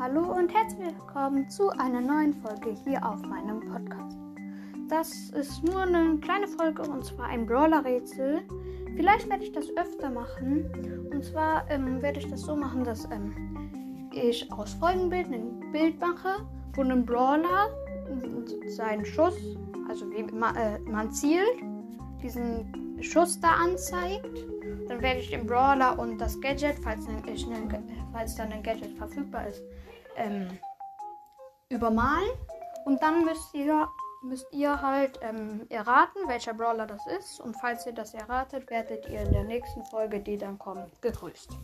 und herzlich willkommen zu einer neuen Folge hier auf meinem Podcast. Das ist nur eine kleine Folge und zwar ein Brawler-Rätsel. Vielleicht werde ich das öfter machen. Und zwar ähm, werde ich das so machen, dass ähm, ich aus Folgenbild ein Bild mache, wo ein Brawler seinen Schuss, also wie man, äh, man zielt, diesen Schuss da anzeigt. Dann werde ich den Brawler und das Gadget, falls, ein, falls dann ein Gadget verfügbar ist, ähm, übermalen. Und dann müsst ihr, müsst ihr halt ähm, erraten, welcher Brawler das ist. Und falls ihr das erratet, werdet ihr in der nächsten Folge, die dann kommt, gegrüßt.